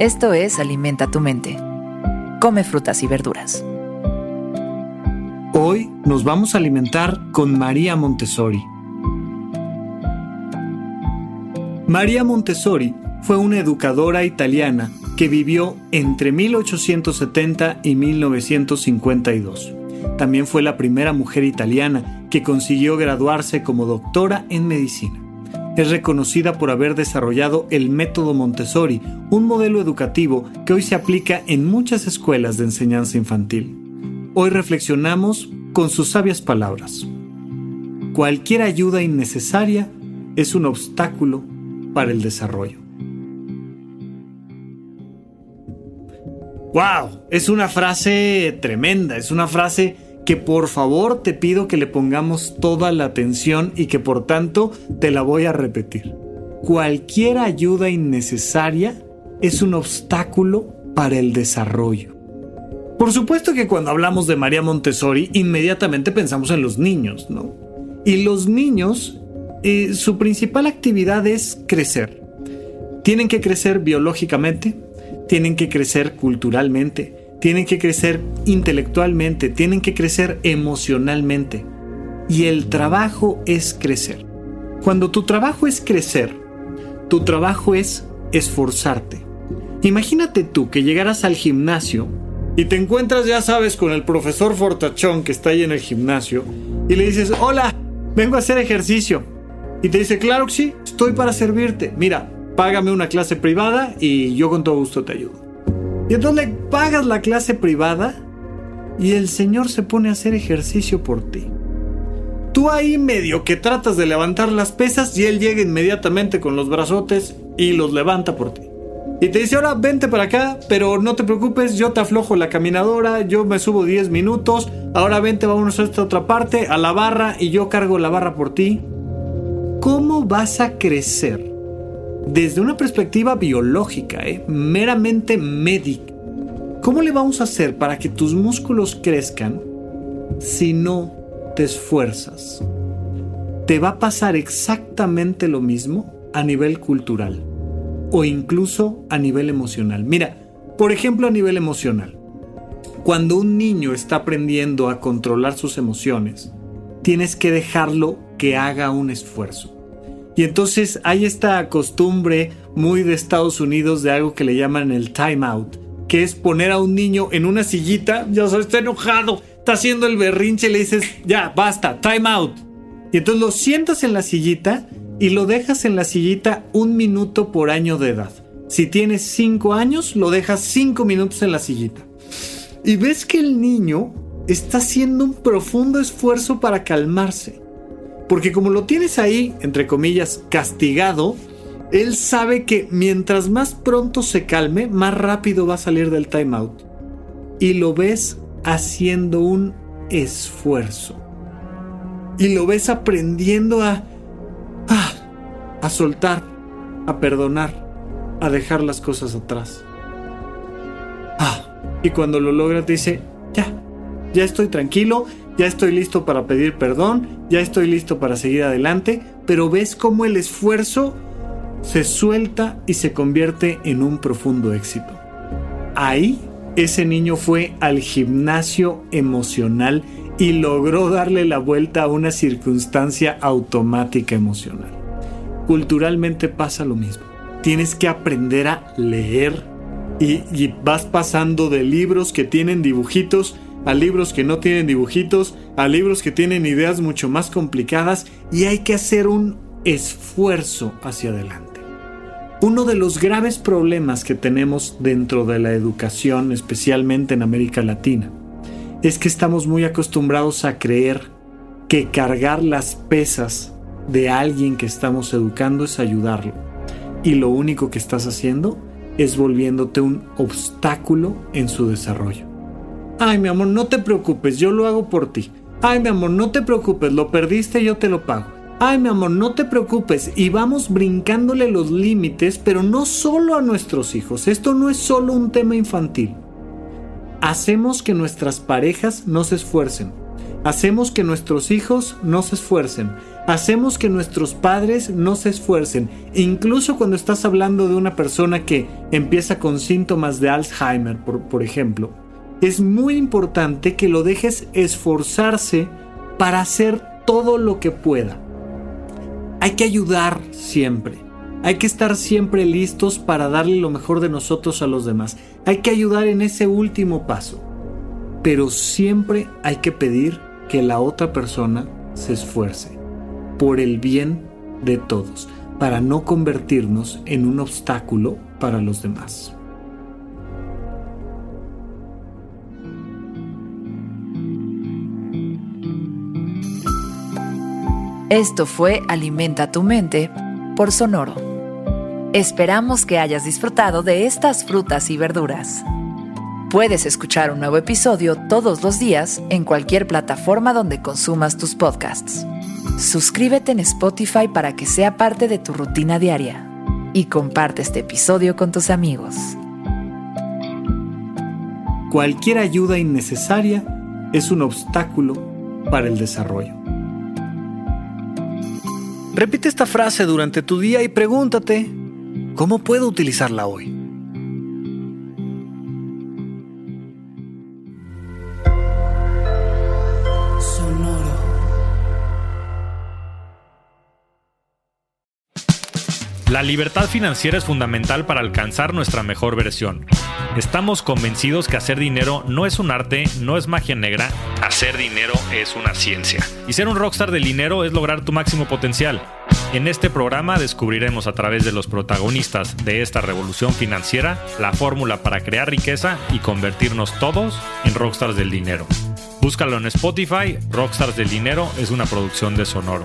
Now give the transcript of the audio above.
Esto es Alimenta tu mente. Come frutas y verduras. Hoy nos vamos a alimentar con María Montessori. María Montessori fue una educadora italiana que vivió entre 1870 y 1952. También fue la primera mujer italiana que consiguió graduarse como doctora en medicina. Es reconocida por haber desarrollado el método Montessori, un modelo educativo que hoy se aplica en muchas escuelas de enseñanza infantil. Hoy reflexionamos con sus sabias palabras. Cualquier ayuda innecesaria es un obstáculo para el desarrollo. ¡Wow! Es una frase tremenda, es una frase que por favor te pido que le pongamos toda la atención y que por tanto te la voy a repetir. Cualquier ayuda innecesaria es un obstáculo para el desarrollo. Por supuesto que cuando hablamos de María Montessori inmediatamente pensamos en los niños, ¿no? Y los niños, eh, su principal actividad es crecer. Tienen que crecer biológicamente, tienen que crecer culturalmente, tienen que crecer intelectualmente, tienen que crecer emocionalmente. Y el trabajo es crecer. Cuando tu trabajo es crecer, tu trabajo es esforzarte. Imagínate tú que llegaras al gimnasio y te encuentras, ya sabes, con el profesor Fortachón que está ahí en el gimnasio y le dices, hola, vengo a hacer ejercicio. Y te dice, claro que sí, estoy para servirte. Mira, págame una clase privada y yo con todo gusto te ayudo. Y entonces pagas la clase privada y el Señor se pone a hacer ejercicio por ti. Tú ahí medio que tratas de levantar las pesas y Él llega inmediatamente con los brazotes y los levanta por ti. Y te dice, ahora vente para acá, pero no te preocupes, yo te aflojo la caminadora, yo me subo 10 minutos, ahora vente, vámonos a esta otra parte, a la barra y yo cargo la barra por ti. ¿Cómo vas a crecer? Desde una perspectiva biológica, ¿eh? meramente médica. ¿Cómo le vamos a hacer para que tus músculos crezcan si no te esfuerzas? Te va a pasar exactamente lo mismo a nivel cultural o incluso a nivel emocional. Mira, por ejemplo a nivel emocional. Cuando un niño está aprendiendo a controlar sus emociones, tienes que dejarlo que haga un esfuerzo. Y entonces hay esta costumbre muy de Estados Unidos de algo que le llaman el time out, que es poner a un niño en una sillita, ya sabes, está enojado, está haciendo el berrinche, le dices, ya, basta, time out. Y entonces lo sientas en la sillita y lo dejas en la sillita un minuto por año de edad. Si tienes cinco años, lo dejas cinco minutos en la sillita. Y ves que el niño está haciendo un profundo esfuerzo para calmarse. Porque como lo tienes ahí, entre comillas, castigado, él sabe que mientras más pronto se calme, más rápido va a salir del timeout. Y lo ves haciendo un esfuerzo. Y lo ves aprendiendo a, a, a soltar, a perdonar, a dejar las cosas atrás. Ah, y cuando lo logra te dice, ya, ya estoy tranquilo, ya estoy listo para pedir perdón, ya estoy listo para seguir adelante, pero ves cómo el esfuerzo se suelta y se convierte en un profundo éxito. Ahí ese niño fue al gimnasio emocional y logró darle la vuelta a una circunstancia automática emocional. Culturalmente pasa lo mismo. Tienes que aprender a leer y, vas pasando de libros que tienen dibujitos a libros que no tienen dibujitos, a libros que tienen ideas mucho más complicadas y hay que hacer un esfuerzo hacia adelante. Uno de los graves problemas que tenemos dentro de la educación, especialmente en América Latina, es que estamos muy acostumbrados a creer que cargar las pesas de alguien que estamos educando es ayudarlo. Y lo único que estás haciendo es volviéndote un obstáculo en su desarrollo. Ay, mi amor, no te preocupes, yo lo hago por ti. Ay, mi amor, no te preocupes, lo perdiste, yo te lo pago. Ay, mi amor, no te preocupes. Y vamos brincándole los límites, pero no solo a nuestros hijos. Esto no es solo un tema infantil. Hacemos que nuestras parejas no se esfuercen, Hacemos que nuestros hijos no se esfuercen. Hacemos que nuestros padres no se esfuercen. Incluso cuando estás hablando de una persona que empieza con síntomas de Alzheimer, por, por ejemplo. Es muy importante que lo dejes esforzarse para hacer todo lo que pueda. Hay que ayudar siempre. Hay que estar siempre listos para darle lo mejor de nosotros a los demás. Hay que ayudar en ese último paso. Pero siempre hay que pedir que la otra persona se esfuerce por el bien de todos, para no convertirnos en un obstáculo para los demás. Esto fue Alimenta tu mente por Sonoro. Esperamos que hayas disfrutado de estas frutas y verduras. Puedes escuchar un nuevo episodio todos los días en cualquier plataforma donde consumas tus podcasts. Suscríbete en Spotify para que sea parte de tu rutina diaria y comparte este episodio con tus amigos. Cualquier ayuda innecesaria es un obstáculo para el desarrollo. Repite esta frase durante tu día y pregúntate, ¿cómo puedo utilizarla hoy? La libertad financiera es fundamental para alcanzar nuestra mejor versión. Estamos convencidos que hacer dinero no es un arte, no es magia negra, hacer dinero es una ciencia. Y ser un rockstar del dinero es lograr tu máximo potencial. En este programa descubriremos a través de los protagonistas de esta revolución financiera la fórmula para crear riqueza y convertirnos todos en rockstars del dinero. Búscalo en Spotify, Rockstars del Dinero es una producción de Sonoro.